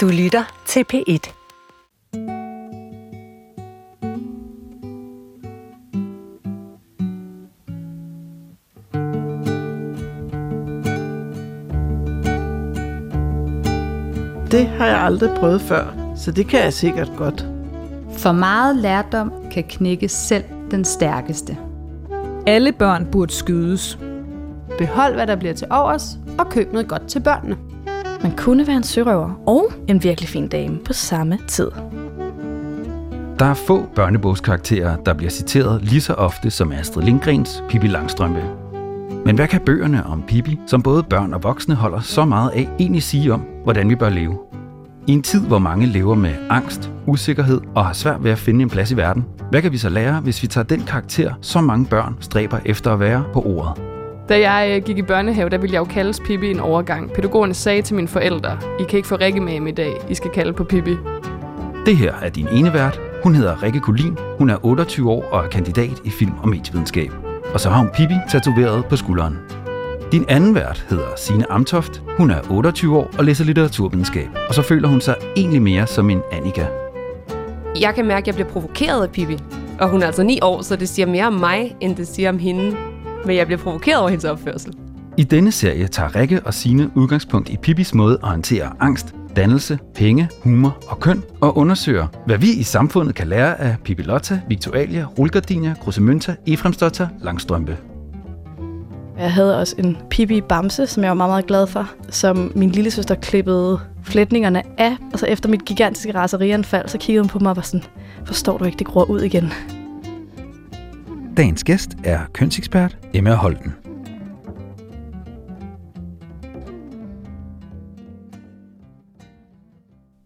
Du lytter til P1. Det har jeg aldrig prøvet før, så det kan jeg sikkert godt. For meget lærdom kan knække selv den stærkeste. Alle børn burde skydes. Behold, hvad der bliver til overs, og køb noget godt til børnene. Man kunne være en sørøver og en virkelig fin dame på samme tid. Der er få børnebogskarakterer, der bliver citeret lige så ofte som Astrid Lindgrens Pippi Langstrømpe. Men hvad kan bøgerne om Pippi, som både børn og voksne holder så meget af, egentlig sige om, hvordan vi bør leve? I en tid, hvor mange lever med angst, usikkerhed og har svært ved at finde en plads i verden, hvad kan vi så lære, hvis vi tager den karakter, så mange børn stræber efter at være på ordet? Da jeg øh, gik i børnehave, der ville jeg jo kaldes Pippi en overgang. Pædagogerne sagde til mine forældre, I kan ikke få Rikke med i dag, I skal kalde på Pippi. Det her er din ene vært. Hun hedder Rikke Kulin. Hun er 28 år og er kandidat i film- og medievidenskab. Og så har hun Pippi tatoveret på skulderen. Din anden vært hedder Sine Amtoft. Hun er 28 år og læser litteraturvidenskab. Og så føler hun sig egentlig mere som en Annika. Jeg kan mærke, at jeg bliver provokeret af Pippi. Og hun er altså 9 år, så det siger mere om mig, end det siger om hende. Men jeg bliver provokeret over hendes opførsel. I denne serie tager Rikke og Sine udgangspunkt i Pippis måde at håndtere angst, dannelse, penge, humor og køn, og undersøger, hvad vi i samfundet kan lære af Pippi Lotta, Victualia, Rulgardinia, Krusemønta, Efremsdotter, Langstrømpe. Jeg havde også en Pippi Bamse, som jeg var meget, meget glad for, som min lille søster klippede flætningerne af. Og så efter mit gigantiske raserianfald, så kiggede hun på mig og var sådan, forstår du ikke, det gror ud igen. Dagens gæst er kønsekspert Emma Holten.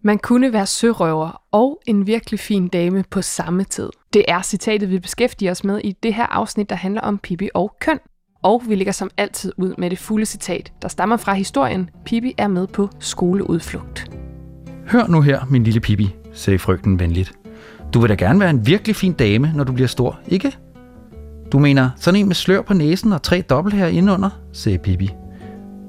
Man kunne være sørøver og en virkelig fin dame på samme tid. Det er citatet, vi beskæftiger os med i det her afsnit, der handler om Pippi og køn. Og vi ligger som altid ud med det fulde citat, der stammer fra historien Pippi er med på skoleudflugt. Hør nu her, min lille Pippi, sagde frøken venligt. Du vil da gerne være en virkelig fin dame, når du bliver stor, ikke? Du mener sådan en med slør på næsen og tre dobbelt her indenunder, sagde Pippi.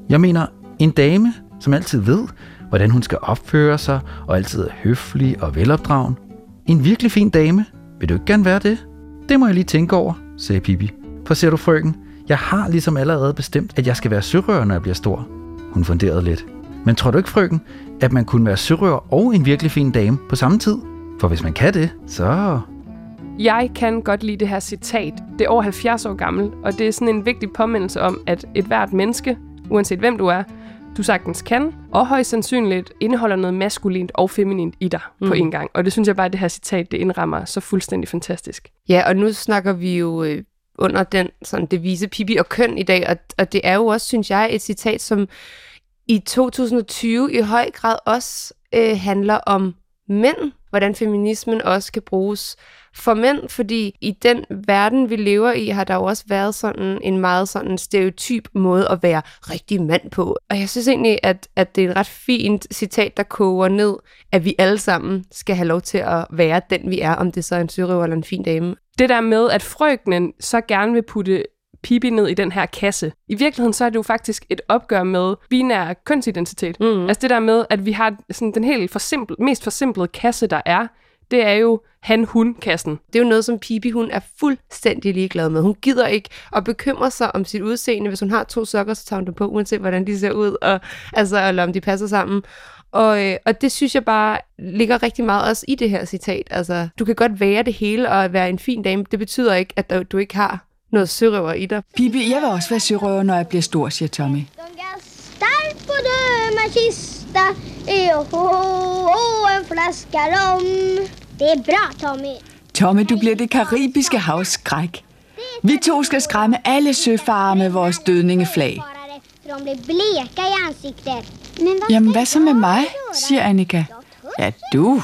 Jeg mener en dame, som altid ved, hvordan hun skal opføre sig, og altid er høflig og velopdragen. En virkelig fin dame. Vil du ikke gerne være det? Det må jeg lige tænke over, sagde Pippi. For ser du, frøken, jeg har ligesom allerede bestemt, at jeg skal være sørøver, når jeg bliver stor. Hun funderede lidt. Men tror du ikke, frøken, at man kunne være sørøver og en virkelig fin dame på samme tid? For hvis man kan det, så... Jeg kan godt lide det her citat. Det er over 70 år gammel, og det er sådan en vigtig påmindelse om, at et hvert menneske, uanset hvem du er, du sagtens kan, og højst sandsynligt indeholder noget maskulint og feminint i dig mm. på en gang. Og det synes jeg bare, at det her citat, det indrammer så fuldstændig fantastisk. Ja, og nu snakker vi jo øh, under den sådan devise Pippi og køn i dag, og, og det er jo også, synes jeg, et citat, som i 2020 i høj grad også øh, handler om mænd, hvordan feminismen også kan bruges for mænd, fordi i den verden, vi lever i, har der jo også været sådan en meget sådan stereotyp måde at være rigtig mand på. Og jeg synes egentlig, at, at det er et ret fint citat, der koger ned, at vi alle sammen skal have lov til at være den, vi er, om det så er en sørøver eller en fin dame. Det der med, at frøkenen så gerne vil putte Pippi ned i den her kasse. I virkeligheden så er det jo faktisk et opgør med binær kønsidentitet. Mm. Altså det der med, at vi har sådan den helt forsimpel, mest forsimplede kasse, der er, det er jo han-hun-kassen. Det er jo noget, som Pippi hun er fuldstændig ligeglad med. Hun gider ikke at bekymre sig om sit udseende. Hvis hun har to sokker, så tager hun dem på, uanset hvordan de ser ud, og, altså, eller om de passer sammen. Og, øh, og det synes jeg bare ligger rigtig meget også i det her citat. Altså, du kan godt være det hele og være en fin dame. Det betyder ikke, at du ikke har noget sørøver i dig. Pippi, jeg vil også være sørøver, når jeg bliver stor, siger Tommy. Stark på døme kista, oh, en flaske rom. Det er bra, Tommy. Tommy, du bliver det karibiske havs skræk. Vi to skal skræmme alle søfarer med vores dødningeflag. De blir bleka i ansiktet. Men Jamen, hvad så med mig, siger Annika. Ja, du.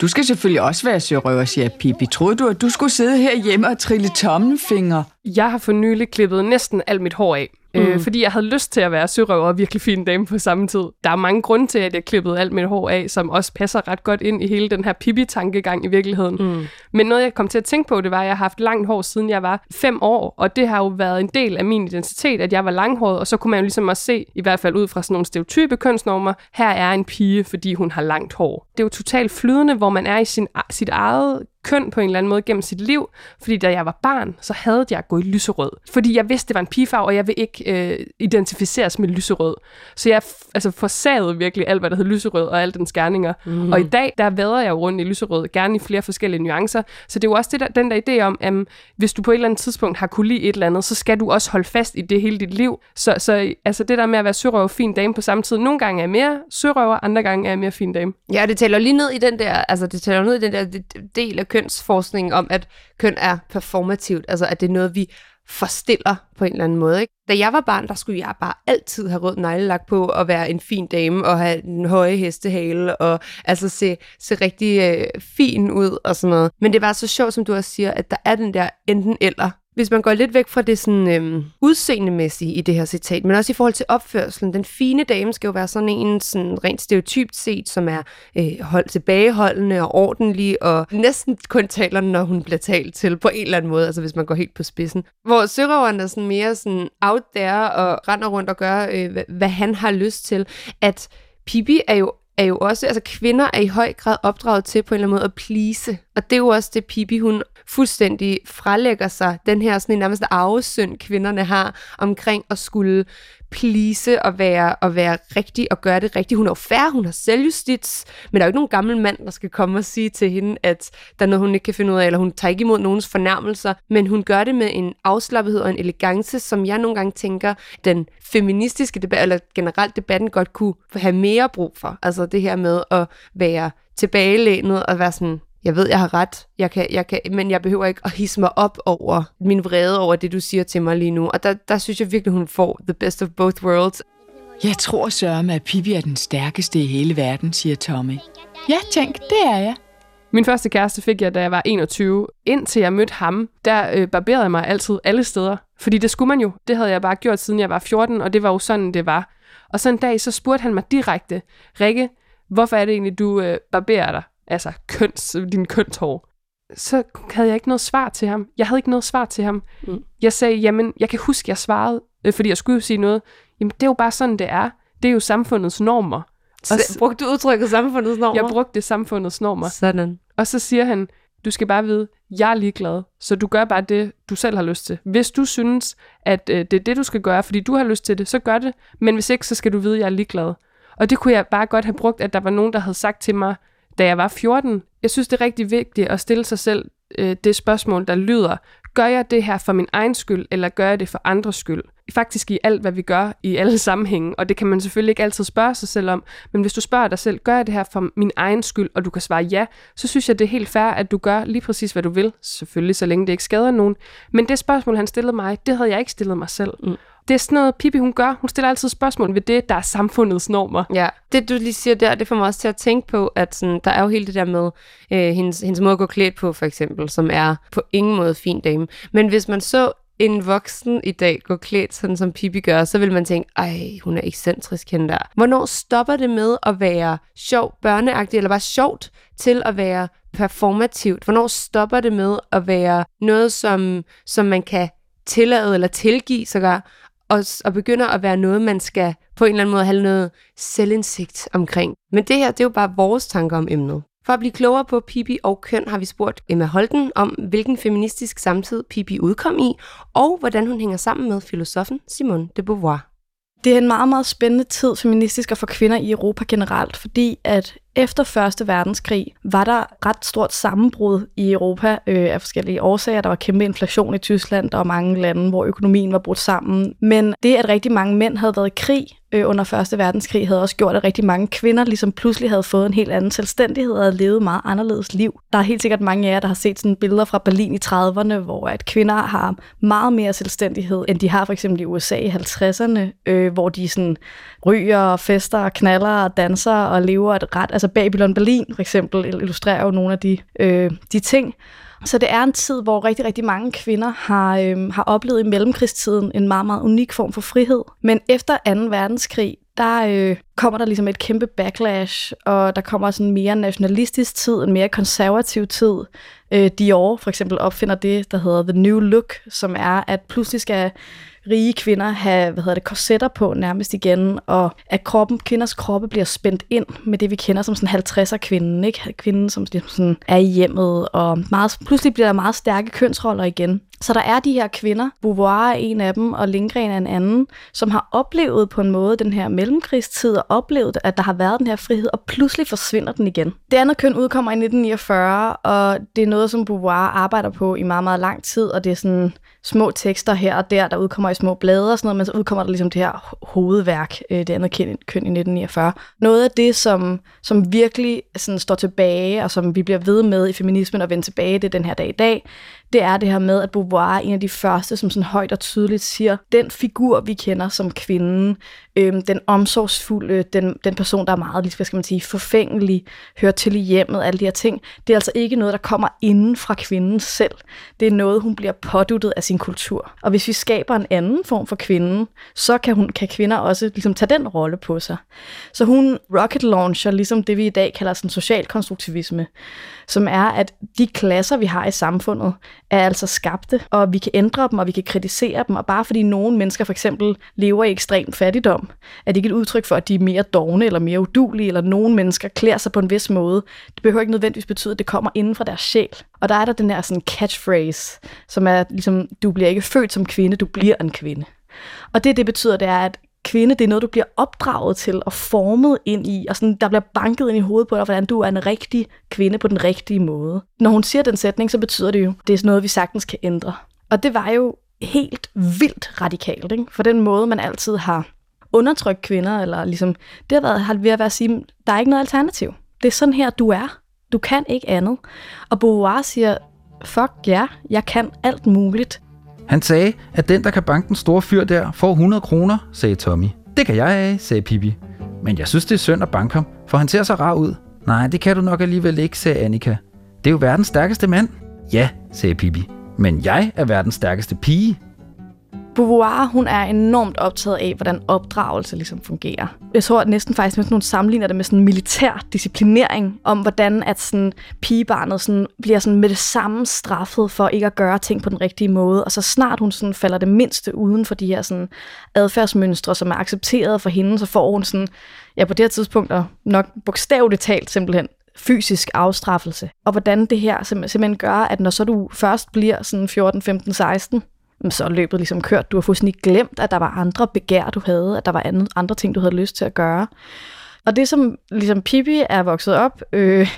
Du skal selvfølgelig også være sørøver, siger Pippi. Troede du, at du skulle sidde her hjemme og trille tommelfinger? Jeg har for nylig klippet næsten alt mit hår af. Øh, fordi jeg havde lyst til at være sørøver og virkelig fin dame på samme tid. Der er mange grunde til, at jeg klippede alt mit hår af, som også passer ret godt ind i hele den her Pippi-tankegang i virkeligheden. Mm. Men noget, jeg kom til at tænke på, det var, at jeg har haft langt hår, siden jeg var fem år, og det har jo været en del af min identitet, at jeg var langhåret, og så kunne man jo ligesom også se, i hvert fald ud fra sådan nogle stereotype kønsnormer, her er en pige, fordi hun har langt hår. Det er jo totalt flydende, hvor man er i sin, sit eget køn på en eller anden måde gennem sit liv. Fordi da jeg var barn, så havde jeg gået i lyserød. Fordi jeg vidste, det var en pigefarve, og jeg vil ikke øh, identificeres med lyserød. Så jeg altså, forsagede virkelig alt, hvad der hed lyserød og alle den skærninger. Mm. Og i dag, der vader jeg jo rundt i lyserød, gerne i flere forskellige nuancer. Så det er jo også det der, den der idé om, at hvis du på et eller andet tidspunkt har kunne lide et eller andet, så skal du også holde fast i det hele dit liv. Så, så altså det der med at være sørøver og fin dame på samme tid, nogle gange er jeg mere sørøver, andre gange er jeg mere fin dame. Ja, det tæller lige ned i den der, altså det tæller ned i den der del af kønsforskning om, at køn er performativt, altså at det er noget, vi forstiller på en eller anden måde. Ikke? Da jeg var barn, der skulle jeg bare altid have rød neglelak på og være en fin dame og have en høje hestehale og altså se, se rigtig øh, fin ud og sådan noget. Men det var så sjovt, som du også siger, at der er den der enten eller hvis man går lidt væk fra det sådan, øhm, udseendemæssige i det her citat, men også i forhold til opførselen. Den fine dame skal jo være sådan en sådan rent stereotypt set, som er øh, holdt tilbageholdende og ordentlig, og næsten kun taler, når hun bliver talt til på en eller anden måde, altså hvis man går helt på spidsen. Hvor sørøveren er sådan mere sådan out there og render rundt og gør, øh, hvad, hvad han har lyst til. At Pippi er jo er jo også, altså kvinder er i høj grad opdraget til på en eller anden måde at please. Og det er jo også det, Pippi hun fuldstændig frelægger sig, den her sådan en nærmest arvesynd, kvinderne har omkring at skulle plise og være, og være rigtig og gøre det rigtigt. Hun er jo færre, hun har selvjustits, men der er jo ikke nogen gammel mand, der skal komme og sige til hende, at der er noget, hun ikke kan finde ud af, eller hun tager ikke imod nogens fornærmelser, men hun gør det med en afslappethed og en elegance, som jeg nogle gange tænker, den feministiske debat, eller generelt debatten godt kunne have mere brug for. Altså det her med at være tilbagelænet og være sådan, jeg ved, jeg har ret, jeg kan, jeg kan, men jeg behøver ikke at hisse mig op over min vrede over det, du siger til mig lige nu. Og der, der synes jeg virkelig, hun får the best of both worlds. Jeg tror sørme, at Pippi er den stærkeste i hele verden, siger Tommy. Ja, tænk, det er jeg. Min første kæreste fik jeg, da jeg var 21. Indtil jeg mødte ham, der øh, barberede jeg mig altid alle steder. Fordi det skulle man jo. Det havde jeg bare gjort, siden jeg var 14, og det var jo sådan, det var. Og så en dag, så spurgte han mig direkte, Rikke, hvorfor er det egentlig, du øh, barberer dig? Altså køns, din kønshår, så havde jeg ikke noget svar til ham. Jeg havde ikke noget svar til ham. Mm. Jeg sagde, jamen, jeg kan huske, jeg svarede, øh, fordi jeg skulle sige noget. Jamen, det er jo bare sådan, det er. Det er jo samfundets normer. Og så, brugte du udtrykket samfundets normer? Jeg brugte det samfundets normer. Sådan. Og så siger han, du skal bare vide, jeg er ligeglad, så du gør bare det, du selv har lyst til. Hvis du synes, at øh, det er det, du skal gøre, fordi du har lyst til det, så gør det. Men hvis ikke, så skal du vide, at jeg er ligeglad. Og det kunne jeg bare godt have brugt, at der var nogen, der havde sagt til mig, da jeg var 14. Jeg synes, det er rigtig vigtigt at stille sig selv øh, det spørgsmål, der lyder, gør jeg det her for min egen skyld, eller gør jeg det for andres skyld? Faktisk i alt, hvad vi gør i alle sammenhænge, og det kan man selvfølgelig ikke altid spørge sig selv om, men hvis du spørger dig selv, gør jeg det her for min egen skyld, og du kan svare ja, så synes jeg, det er helt fair, at du gør lige præcis, hvad du vil, selvfølgelig så længe det ikke skader nogen. Men det spørgsmål, han stillede mig, det havde jeg ikke stillet mig selv. Mm. Det er sådan noget, Pippi hun gør. Hun stiller altid spørgsmål ved det, der er samfundets normer. Ja, det du lige siger der, det får mig også til at tænke på, at sådan, der er jo hele det der med øh, hendes, hendes måde at gå klædt på, for eksempel, som er på ingen måde fin dame. Men hvis man så en voksen i dag gå klædt sådan, som Pippi gør, så vil man tænke, ej, hun er ekscentrisk hende der. Hvornår stopper det med at være sjov, børneagtig, eller bare sjovt, til at være performativt? Hvornår stopper det med at være noget, som, som man kan tillade eller tilgive sågar, og, og begynder at være noget, man skal på en eller anden måde have noget selvindsigt omkring. Men det her, det er jo bare vores tanker om emnet. For at blive klogere på Pippi og køn har vi spurgt Emma Holten om, hvilken feministisk samtid Pippi udkom i, og hvordan hun hænger sammen med filosofen Simone de Beauvoir. Det er en meget, meget spændende tid feministisk og for kvinder i Europa generelt, fordi at efter Første Verdenskrig var der ret stort sammenbrud i Europa øh, af forskellige årsager. Der var kæmpe inflation i Tyskland, der var mange lande, hvor økonomien var brudt sammen. Men det, at rigtig mange mænd havde været i krig øh, under Første Verdenskrig, havde også gjort, at rigtig mange kvinder ligesom pludselig havde fået en helt anden selvstændighed og havde levet meget anderledes liv. Der er helt sikkert mange af jer, der har set sådan billeder fra Berlin i 30'erne, hvor at kvinder har meget mere selvstændighed, end de har for eksempel i USA i 50'erne, øh, hvor de sådan ryger, fester, knaller og danser og lever et ret... Altså Babylon Berlin for eksempel illustrerer jo nogle af de, øh, de ting. Så det er en tid, hvor rigtig, rigtig mange kvinder har, øh, har oplevet i mellemkrigstiden en meget, meget unik form for frihed. Men efter 2. verdenskrig, der øh, kommer der ligesom et kæmpe backlash, og der kommer sådan en mere nationalistisk tid, en mere konservativ tid. Øh, Dior for eksempel opfinder det, der hedder The New Look, som er, at pludselig skal rige kvinder have hvad hedder det, korsetter på nærmest igen, og at kroppen, kvinders kroppe bliver spændt ind med det, vi kender som sådan 50'er kvinden, ikke? Kvinden, som ligesom sådan er i hjemmet, og meget, pludselig bliver der meget stærke kønsroller igen. Så der er de her kvinder, Beauvoir er en af dem, og Lindgren er en anden, som har oplevet på en måde den her mellemkrigstid, og oplevet, at der har været den her frihed, og pludselig forsvinder den igen. Det andet køn udkommer i 1949, og det er noget, som Beauvoir arbejder på i meget, meget lang tid, og det er sådan små tekster her og der, der udkommer i små blade og sådan noget, men så udkommer der ligesom det her hovedværk, øh, det andet køn, køn i 1949. Noget af det, som, som virkelig sådan står tilbage, og som vi bliver ved med i feminismen og vende tilbage, det er den her dag i dag, det er det her med, at Beauvoir er en af de første, som sådan højt og tydeligt siger, den figur, vi kender som kvinden, øhm, den omsorgsfulde, den, den person, der er meget, hvad skal man sige, forfængelig, hører til i hjemmet, alle de her ting, det er altså ikke noget, der kommer inden fra kvinden selv. Det er noget, hun bliver påduttet af sin kultur. Og hvis vi skaber en anden form for kvinden, så kan, hun, kan kvinder også ligesom tage den rolle på sig. Så hun rocket launcher, ligesom det vi i dag kalder sådan social konstruktivisme, som er, at de klasser, vi har i samfundet, er altså skabte, og vi kan ændre dem, og vi kan kritisere dem, og bare fordi nogle mennesker for eksempel lever i ekstrem fattigdom, er det ikke et udtryk for, at de er mere dogne eller mere udulige, eller nogle mennesker klæder sig på en vis måde. Det behøver ikke nødvendigvis betyde, at det kommer inden fra deres sjæl. Og der er der den her sådan catchphrase, som er ligesom, du bliver ikke født som kvinde, du bliver en kvinde. Og det, det betyder, det er, at kvinde, det er noget, du bliver opdraget til og formet ind i, og sådan, der bliver banket ind i hovedet på dig, hvordan du er en rigtig kvinde på den rigtige måde. Når hun siger den sætning, så betyder det jo, det er noget, vi sagtens kan ændre. Og det var jo helt vildt radikalt, ikke? for den måde, man altid har undertrykt kvinder, eller ligesom, det har været har ved at være at sige, der er ikke noget alternativ. Det er sådan her, du er. Du kan ikke andet. Og Beauvoir siger, fuck ja, yeah, jeg kan alt muligt. Han sagde, at den, der kan banke den store fyr der, får 100 kroner, sagde Tommy. Det kan jeg af, sagde Pippi. Men jeg synes, det er synd at banke ham, for han ser så rar ud. Nej, det kan du nok alligevel ikke, sagde Annika. Det er jo verdens stærkeste mand. Ja, sagde Pippi. Men jeg er verdens stærkeste pige. Beauvoir, hun er enormt optaget af, hvordan opdragelse ligesom fungerer. Jeg tror at næsten faktisk, at hun sammenligner det med sådan militær disciplinering, om hvordan at sådan pigebarnet sådan bliver sådan med det samme straffet for ikke at gøre ting på den rigtige måde, og så snart hun sådan falder det mindste uden for de her sådan adfærdsmønstre, som er accepteret for hende, så får hun sådan, ja på det her tidspunkt, og nok bogstaveligt talt simpelthen, fysisk afstraffelse. Og hvordan det her simpelthen gør, at når så du først bliver sådan 14, 15, 16, så er løbet ligesom kørt. Du har fuldstændig glemt, at der var andre begær, du havde, at der var andre ting, du havde lyst til at gøre. Og det, som ligesom Pippi er vokset op øh,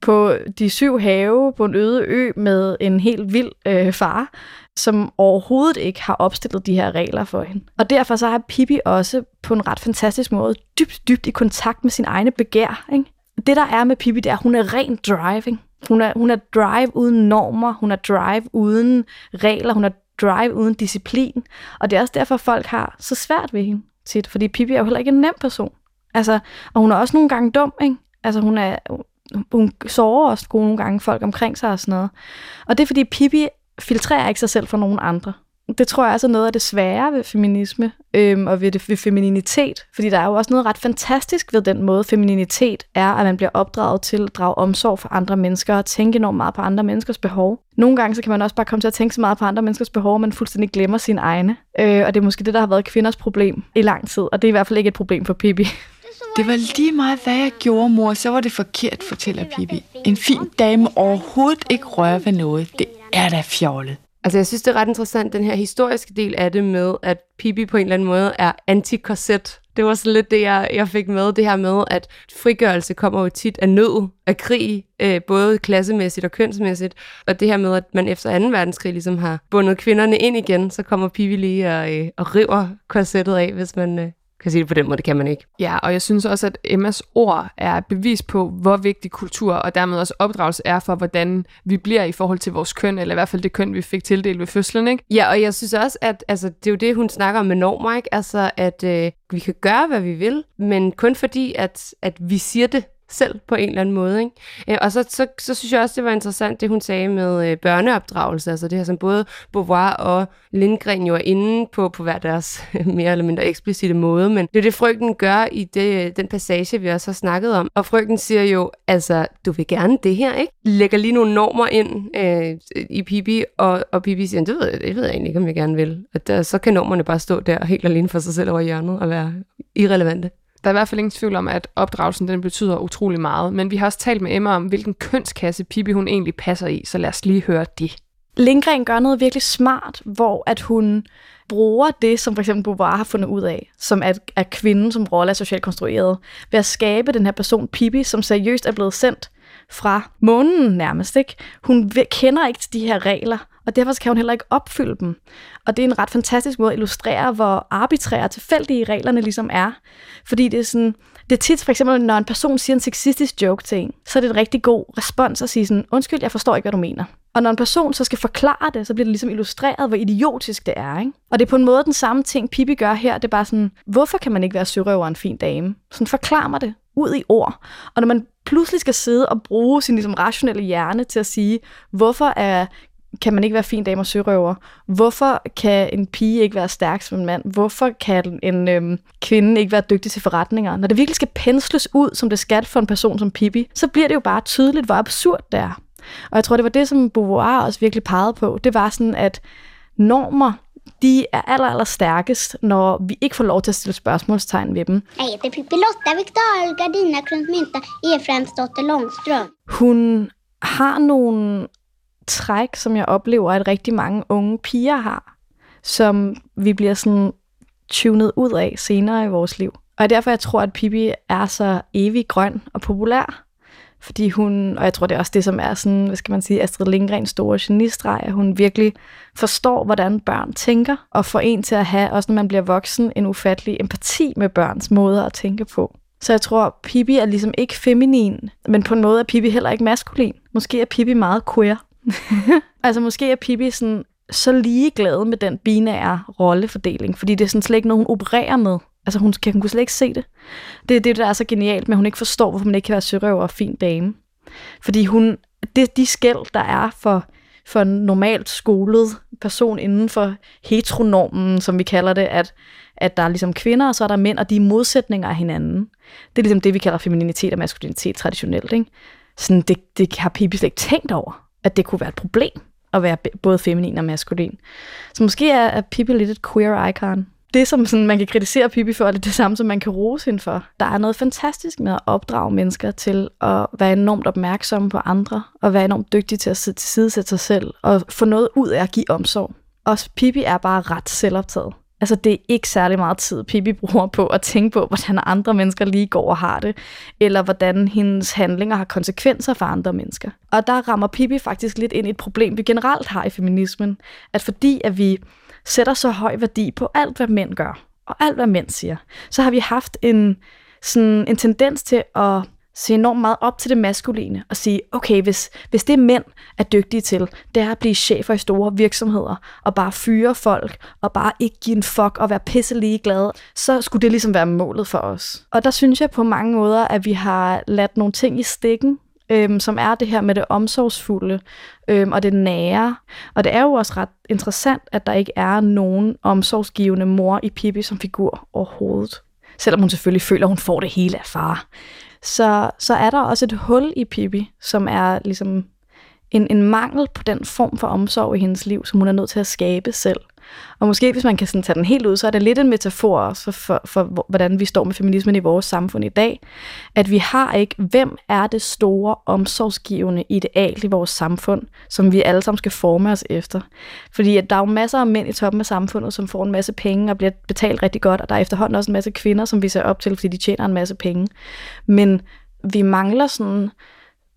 på de syv have på en øde ø med en helt vild øh, far, som overhovedet ikke har opstillet de her regler for hende. Og derfor så har Pippi også på en ret fantastisk måde dybt, dybt i kontakt med sin egne begær. Ikke? Det, der er med Pippi, det er, at hun er ren driving. Hun er, hun er drive uden normer, hun er drive uden regler, hun er drive uden disciplin. Og det er også derfor, folk har så svært ved hende tit, fordi Pippi er jo heller ikke en nem person. Altså, og hun er også nogle gange dum, ikke? Altså, hun er, hun sårer også nogle gange folk omkring sig og sådan noget. Og det er fordi Pippi filtrerer ikke sig selv for nogen andre det tror jeg også er noget af det svære ved feminisme øhm, og ved, det, ved femininitet. Fordi der er jo også noget ret fantastisk ved den måde, femininitet er, at man bliver opdraget til at drage omsorg for andre mennesker og tænke enormt meget på andre menneskers behov. Nogle gange så kan man også bare komme til at tænke så meget på andre menneskers behov, at man fuldstændig glemmer sine egne. Øh, og det er måske det, der har været kvinders problem i lang tid. Og det er i hvert fald ikke et problem for Pippi. Det var lige meget, hvad jeg gjorde, mor, så var det forkert, fortæller Pippi. En fin dame overhovedet ikke rører ved noget. Det er da fjollet. Altså, jeg synes, det er ret interessant, den her historiske del af det med, at Pippi på en eller anden måde er anti-korset. Det var sådan lidt det, jeg, jeg fik med, det her med, at frigørelse kommer jo tit af nød, af krig, øh, både klassemæssigt og kønsmæssigt. Og det her med, at man efter 2. verdenskrig ligesom har bundet kvinderne ind igen, så kommer Pippi lige og, øh, og river korsettet af, hvis man, øh, kan sige det på den måde, det kan man ikke. Ja, og jeg synes også, at Emmas ord er et bevis på, hvor vigtig kultur og dermed også opdragelse er for, hvordan vi bliver i forhold til vores køn, eller i hvert fald det køn, vi fik tildelt ved fødslen, ikke? Ja, og jeg synes også, at altså, det er jo det, hun snakker om med normer, ikke? Altså, at øh, vi kan gøre, hvad vi vil, men kun fordi, at, at vi siger det, selv på en eller anden måde. Ikke? Øh, og så, så, så synes jeg også, det var interessant, det hun sagde med øh, børneopdragelse, altså det her, som både Beauvoir og Lindgren jo er inde på, på hver deres mere eller mindre eksplicite måde, men det er det, frygten gør i det, den passage, vi også har snakket om. Og frygten siger jo, altså, du vil gerne det her, ikke? Lægger lige nogle normer ind øh, i Pippi, og, og Pippi siger, det ved, jeg, det ved jeg egentlig ikke, om jeg gerne vil. Og der, så kan normerne bare stå der helt alene for sig selv over hjørnet og være irrelevante. Der er i hvert fald ingen tvivl om, at opdragelsen den betyder utrolig meget, men vi har også talt med Emma om, hvilken kønskasse Pippi hun egentlig passer i, så lad os lige høre det. Lindgren gør noget virkelig smart, hvor at hun bruger det, som for eksempel Beauvoir har fundet ud af, som at, at kvinden som rolle er socialt konstrueret, ved at skabe den her person, Pippi, som seriøst er blevet sendt fra månen nærmest. Ikke? Hun kender ikke til de her regler, og derfor kan hun heller ikke opfylde dem. Og det er en ret fantastisk måde at illustrere, hvor arbitrære og tilfældige reglerne ligesom er. Fordi det er sådan, det er tit for eksempel, når en person siger en sexistisk joke til en, så er det en rigtig god respons at sige sådan, undskyld, jeg forstår ikke, hvad du mener. Og når en person så skal forklare det, så bliver det ligesom illustreret, hvor idiotisk det er. Ikke? Og det er på en måde den samme ting, Pippi gør her. Det er bare sådan, hvorfor kan man ikke være sørøver en fin dame? Sådan forklar mig det ud i ord. Og når man pludselig skal sidde og bruge sin ligesom, rationelle hjerne til at sige, hvorfor er kan man ikke være fin dame og sørøver? Hvorfor kan en pige ikke være stærk som en mand? Hvorfor kan en øhm, kvinde ikke være dygtig til forretninger? Når det virkelig skal pensles ud, som det skal for en person som Pippi, så bliver det jo bare tydeligt, hvor absurd det er. Og jeg tror, det var det, som Beauvoir også virkelig pegede på. Det var sådan, at normer, de er aller, aller stærkest, når vi ikke får lov til at stille spørgsmålstegn ved dem. Jeg heter Pippi Lotta Victor Gardina Kruntmynta Efraimsdotter Långström. Hun har nogle træk, som jeg oplever, at rigtig mange unge piger har, som vi bliver sådan tunet ud af senere i vores liv. Og derfor jeg tror, at Pippi er så evig grøn og populær. Fordi hun, og jeg tror det er også det, som er sådan, hvad skal man sige, Astrid Lindgrens store genistreg, at hun virkelig forstår, hvordan børn tænker, og får en til at have, også når man bliver voksen, en ufattelig empati med børns måder at tænke på. Så jeg tror, Pippi er ligesom ikke feminin, men på en måde er Pippi heller ikke maskulin. Måske er Pippi meget queer. altså måske er Pippi sådan, så ligeglad med den binære rollefordeling, fordi det er sådan slet ikke noget, hun opererer med. Altså hun, kan, hun kunne slet ikke se det. Det er det, der er så genialt, men hun ikke forstår, hvorfor man ikke kan være sørøver og fin dame. Fordi hun, det, de skæld, der er for, for en normalt skolet person inden for heteronormen, som vi kalder det, at, at der er ligesom kvinder, og så er der mænd, og de er modsætninger af hinanden. Det er ligesom det, vi kalder femininitet og maskulinitet traditionelt. Ikke? Sådan, det, det har Pippi slet ikke tænkt over at det kunne være et problem at være både feminin og maskulin. Så måske er, er Pippi lidt et queer icon. Det, som sådan, man kan kritisere Pippi for, er det det samme, som man kan rose hende for. Der er noget fantastisk med at opdrage mennesker til at være enormt opmærksomme på andre, og være enormt dygtige til at tilsidesætte sig selv, og få noget ud af at give omsorg. Og Pippi er bare ret selvoptaget. Altså, det er ikke særlig meget tid, Pippi bruger på at tænke på, hvordan andre mennesker lige går og har det, eller hvordan hendes handlinger har konsekvenser for andre mennesker. Og der rammer Pippi faktisk lidt ind i et problem, vi generelt har i feminismen, at fordi at vi sætter så høj værdi på alt, hvad mænd gør, og alt, hvad mænd siger, så har vi haft en, sådan en tendens til at se enormt meget op til det maskuline og sige, okay, hvis, hvis det mænd er dygtige til, det er at blive chefer i store virksomheder og bare fyre folk og bare ikke give en fuck og være pisse ligeglade, så skulle det ligesom være målet for os. Og der synes jeg på mange måder, at vi har ladt nogle ting i stikken, øhm, som er det her med det omsorgsfulde øhm, og det nære. Og det er jo også ret interessant, at der ikke er nogen omsorgsgivende mor i Pippi som figur overhovedet. Selvom hun selvfølgelig føler, at hun får det hele af far så, så er der også et hul i Pippi, som er ligesom en, en mangel på den form for omsorg i hendes liv, som hun er nødt til at skabe selv. Og måske hvis man kan sådan tage den helt ud, så er det lidt en metafor også for, for, for, hvordan vi står med feminismen i vores samfund i dag. At vi har ikke, hvem er det store omsorgsgivende ideal i vores samfund, som vi alle sammen skal forme os efter. Fordi at der er jo masser af mænd i toppen af samfundet, som får en masse penge og bliver betalt rigtig godt, og der er efterhånden også en masse kvinder, som vi ser op til, fordi de tjener en masse penge. Men vi mangler sådan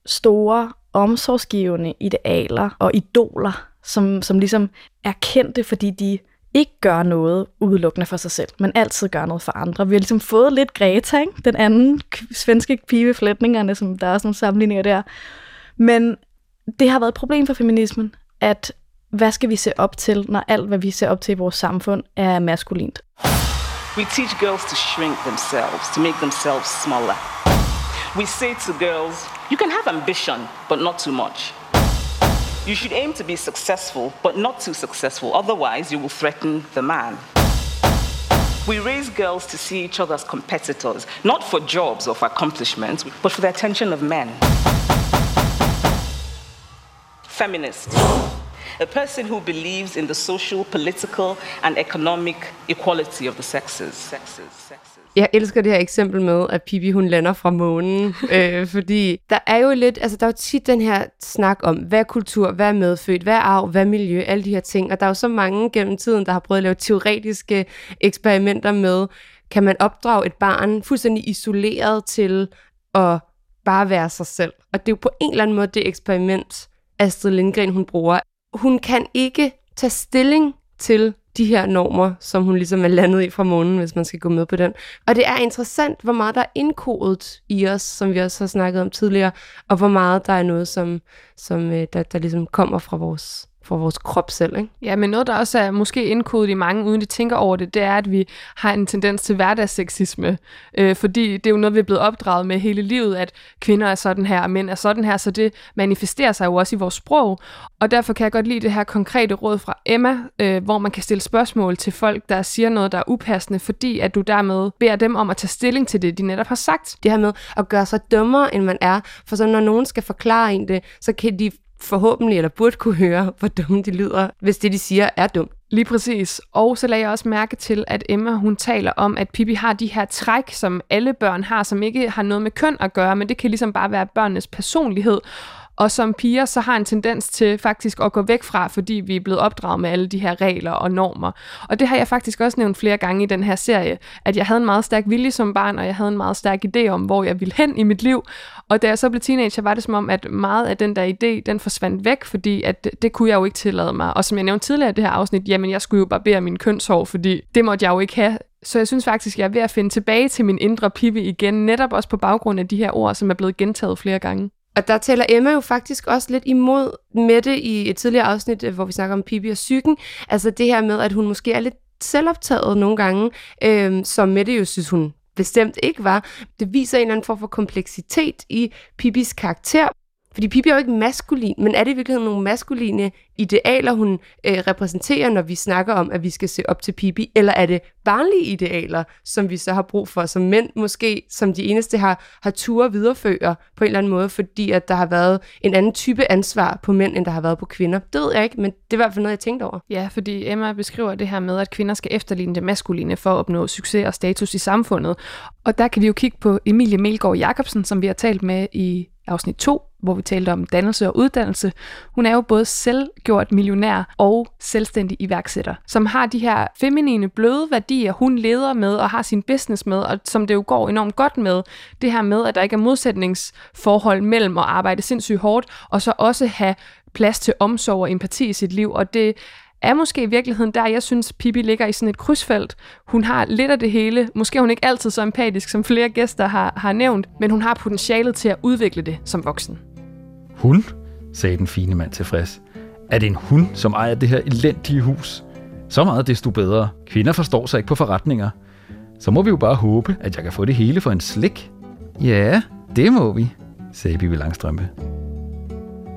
store omsorgsgivende idealer og idoler, som, som ligesom er kendte, fordi de ikke gør noget udelukkende for sig selv, men altid gør noget for andre. Vi har ligesom fået lidt Greta, ikke? den anden svenske pige flætningerne, som der er også nogle sammenligninger der. Men det har været et problem for feminismen, at hvad skal vi se op til, når alt, hvad vi ser op til i vores samfund, er maskulint. We teach girls to shrink themselves, to make themselves smaller. we say to girls, you can have ambition, but not too much. You should aim to be successful, but not too successful, otherwise, you will threaten the man. We raise girls to see each other as competitors, not for jobs or for accomplishments, but for the attention of men. Feminist. A person who believes in the social, political, and economic equality of the sexes. sexes, sexes. Jeg elsker det her eksempel med, at Pippi hun lander fra månen, øh, fordi der er jo lidt, altså der er jo tit den her snak om, hvad er kultur, hvad er medfødt, hvad er arv, hvad er miljø, alle de her ting, og der er jo så mange gennem tiden, der har prøvet at lave teoretiske eksperimenter med, kan man opdrage et barn fuldstændig isoleret til at bare være sig selv. Og det er jo på en eller anden måde det eksperiment, Astrid Lindgren hun bruger. Hun kan ikke tage stilling til de her normer, som hun ligesom er landet i fra månen, hvis man skal gå med på den. Og det er interessant, hvor meget der er indkodet i os, som vi også har snakket om tidligere, og hvor meget der er noget, som, som øh, der, der ligesom kommer fra vores for vores krop selv. Ikke? Ja, men noget, der også er måske indkodet i mange, uden de tænker over det, det er, at vi har en tendens til hverdagsseksisme. Øh, fordi det er jo noget, vi er blevet opdraget med hele livet, at kvinder er sådan her, og mænd er sådan her, så det manifesterer sig jo også i vores sprog. Og derfor kan jeg godt lide det her konkrete råd fra Emma, øh, hvor man kan stille spørgsmål til folk, der siger noget, der er upassende, fordi at du dermed beder dem om at tage stilling til det, de netop har sagt. Det her med at gøre sig dummere, end man er. For så når nogen skal forklare en det, så kan de forhåbentlig eller burde kunne høre, hvor dumme de lyder, hvis det, de siger, er dumt. Lige præcis. Og så lagde jeg også mærke til, at Emma hun taler om, at Pippi har de her træk, som alle børn har, som ikke har noget med køn at gøre, men det kan ligesom bare være børnenes personlighed og som piger så har en tendens til faktisk at gå væk fra, fordi vi er blevet opdraget med alle de her regler og normer. Og det har jeg faktisk også nævnt flere gange i den her serie, at jeg havde en meget stærk vilje som barn, og jeg havde en meget stærk idé om, hvor jeg ville hen i mit liv. Og da jeg så blev teenager, var det som om, at meget af den der idé, den forsvandt væk, fordi at det, det kunne jeg jo ikke tillade mig. Og som jeg nævnte tidligere i det her afsnit, jamen jeg skulle jo bare min kønshår, fordi det måtte jeg jo ikke have. Så jeg synes faktisk, jeg er ved at finde tilbage til min indre pippe igen, netop også på baggrund af de her ord, som er blevet gentaget flere gange. Og der taler Emma jo faktisk også lidt imod Mette i et tidligere afsnit, øh, hvor vi snakker om Pippi og psyken. Altså det her med, at hun måske er lidt selvoptaget nogle gange, øh, som Mette jo synes, hun bestemt ikke var. Det viser en eller anden form for kompleksitet i Pippis karakter. Fordi Pippi er jo ikke maskulin, men er det i virkeligheden nogle maskuline idealer, hun øh, repræsenterer, når vi snakker om, at vi skal se op til Pippi? Eller er det barnlige idealer, som vi så har brug for, som mænd måske, som de eneste har, har tur videreføre på en eller anden måde, fordi at der har været en anden type ansvar på mænd, end der har været på kvinder? Det ved jeg ikke, men det er i hvert fald noget, jeg tænkte over. Ja, fordi Emma beskriver det her med, at kvinder skal efterligne det maskuline for at opnå succes og status i samfundet. Og der kan vi jo kigge på Emilie Melgaard Jacobsen, som vi har talt med i afsnit 2, hvor vi talte om dannelse og uddannelse. Hun er jo både selvgjort millionær og selvstændig iværksætter, som har de her feminine, bløde værdier, hun leder med og har sin business med, og som det jo går enormt godt med. Det her med, at der ikke er modsætningsforhold mellem at arbejde sindssygt hårdt, og så også have plads til omsorg og empati i sit liv, og det er måske i virkeligheden der, jeg synes, Pippi ligger i sådan et krydsfelt. Hun har lidt af det hele. Måske er hun ikke altid så empatisk, som flere gæster har, har nævnt, men hun har potentialet til at udvikle det som voksen. Hun, sagde den fine mand tilfreds. Er det en hund, som ejer det her elendige hus? Så meget desto bedre. Kvinder forstår sig ikke på forretninger. Så må vi jo bare håbe, at jeg kan få det hele for en slik. Ja, det må vi, sagde Bibi Langstrømpe.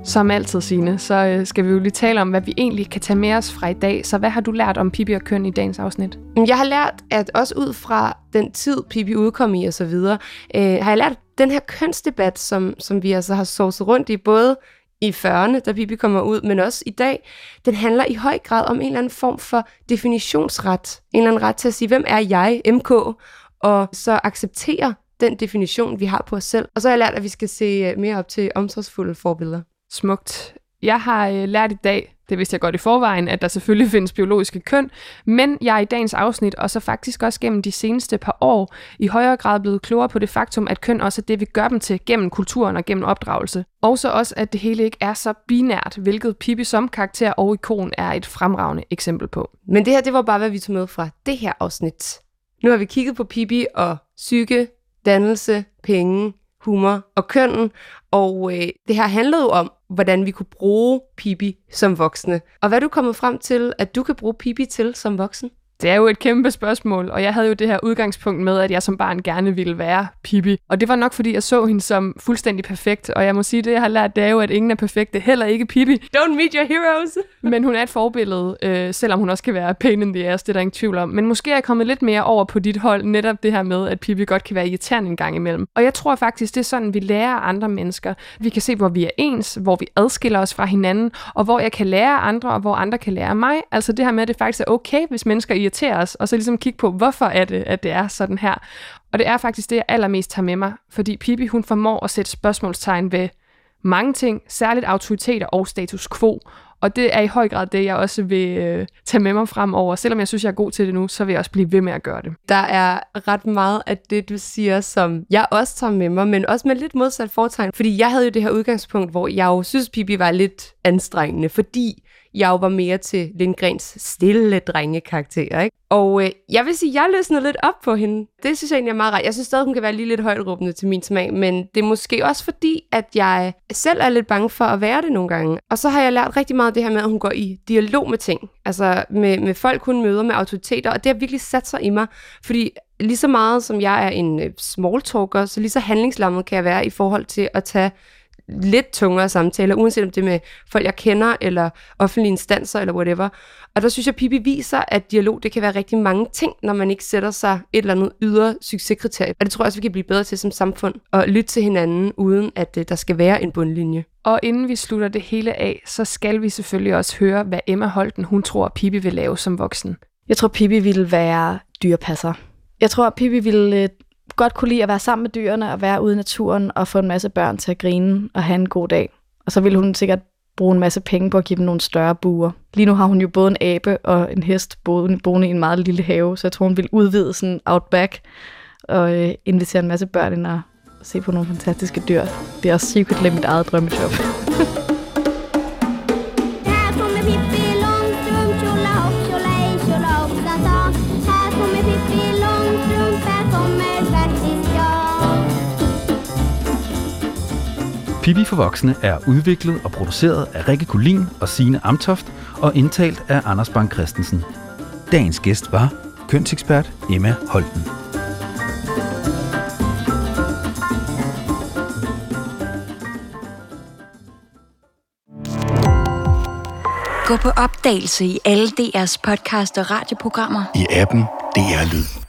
Som altid, Signe, så øh, skal vi jo lige tale om, hvad vi egentlig kan tage med os fra i dag. Så hvad har du lært om Pippi og køn i dagens afsnit? Jeg har lært, at også ud fra den tid, Pippi udkom i osv., øh, har jeg lært, at den her kønsdebat, som, som vi altså har sovset rundt i, både i 40'erne, da Pippi kommer ud, men også i dag, den handler i høj grad om en eller anden form for definitionsret. En eller anden ret til at sige, hvem er jeg, MK, og så acceptere den definition, vi har på os selv. Og så har jeg lært, at vi skal se øh, mere op til omsorgsfulde forbilleder. Smukt. Jeg har øh, lært i dag, det vidste jeg godt i forvejen, at der selvfølgelig findes biologiske køn, men jeg er i dagens afsnit, og så faktisk også gennem de seneste par år, i højere grad blevet klogere på det faktum, at køn også er det, vi gør dem til gennem kulturen og gennem opdragelse. Og så også, at det hele ikke er så binært, hvilket Pippi som karakter og ikon er et fremragende eksempel på. Men det her, det var bare, hvad vi tog med fra det her afsnit. Nu har vi kigget på Pippi og psyke, dannelse, penge, humor og kønnen, og øh, det her handlede jo om, hvordan vi kunne bruge Pippi som voksne. Og hvad er du kommet frem til, at du kan bruge Pippi til som voksen? Det er jo et kæmpe spørgsmål, og jeg havde jo det her udgangspunkt med, at jeg som barn gerne ville være Pippi. Og det var nok, fordi jeg så hende som fuldstændig perfekt. Og jeg må sige, det jeg har lært, det er jo, at ingen er perfekte. Heller ikke Pippi. Don't meet your heroes. Men hun er et forbillede, øh, selvom hun også kan være pain in the ass, det er der ingen tvivl om. Men måske er jeg kommet lidt mere over på dit hold, netop det her med, at Pippi godt kan være irriterende en gang imellem. Og jeg tror faktisk, det er sådan, vi lærer andre mennesker. Vi kan se, hvor vi er ens, hvor vi adskiller os fra hinanden, og hvor jeg kan lære andre, og hvor andre kan lære mig. Altså det her med, at det faktisk er okay, hvis mennesker irriterer os, og så ligesom kigge på, hvorfor er det, at det er sådan her. Og det er faktisk det, jeg allermest tager med mig, fordi Pippi hun formår at sætte spørgsmålstegn ved mange ting, særligt autoriteter og status quo. Og det er i høj grad det, jeg også vil øh, tage med mig fremover. Selvom jeg synes, jeg er god til det nu, så vil jeg også blive ved med at gøre det. Der er ret meget af det, du siger, som jeg også tager med mig, men også med lidt modsat foretegn. Fordi jeg havde jo det her udgangspunkt, hvor jeg jo synes, Pippi var lidt anstrengende, fordi jeg jo var mere til Lindgrens stille drengekarakter, ikke? Og øh, jeg vil sige, jeg løsnede lidt op på hende. Det synes jeg egentlig er meget rart. Jeg synes stadig, hun kan være lige lidt højtråbende til min smag, men det er måske også fordi, at jeg selv er lidt bange for at være det nogle gange. Og så har jeg lært rigtig meget af det her med, at hun går i dialog med ting. Altså med, med folk, hun møder med autoriteter, og det har virkelig sat sig i mig. Fordi lige så meget som jeg er en øh, small talker, så lige så handlingslammet kan jeg være i forhold til at tage lidt tungere samtaler, uanset om det er med folk, jeg kender, eller offentlige instanser, eller whatever. Og der synes jeg, Pippi viser, at dialog, det kan være rigtig mange ting, når man ikke sætter sig et eller andet ydre succeskriterie. Og det tror jeg også, vi kan blive bedre til som samfund, at lytte til hinanden, uden at øh, der skal være en bundlinje. Og inden vi slutter det hele af, så skal vi selvfølgelig også høre, hvad Emma Holten, hun tror, Pippi vil lave som voksen. Jeg tror, Pippi ville være dyrepasser. Jeg tror, Pippi ville øh, godt kunne lide at være sammen med dyrene og være ude i naturen og få en masse børn til at grine og have en god dag. Og så ville hun sikkert bruge en masse penge på at give dem nogle større buer. Lige nu har hun jo både en abe og en hest boende i en meget lille have, så jeg tror, hun vil udvide sådan outback og øh, invitere en masse børn ind og se på nogle fantastiske dyr. Det er også secretly mit eget drømmeshop. Pippi for Voksne er udviklet og produceret af Rikke Kulin og Sine Amtoft og indtalt af Anders Bang Christensen. Dagens gæst var kønsekspert Emma Holten. Gå på opdagelse i alle DR's podcast og radioprogrammer. I appen DR Lyd.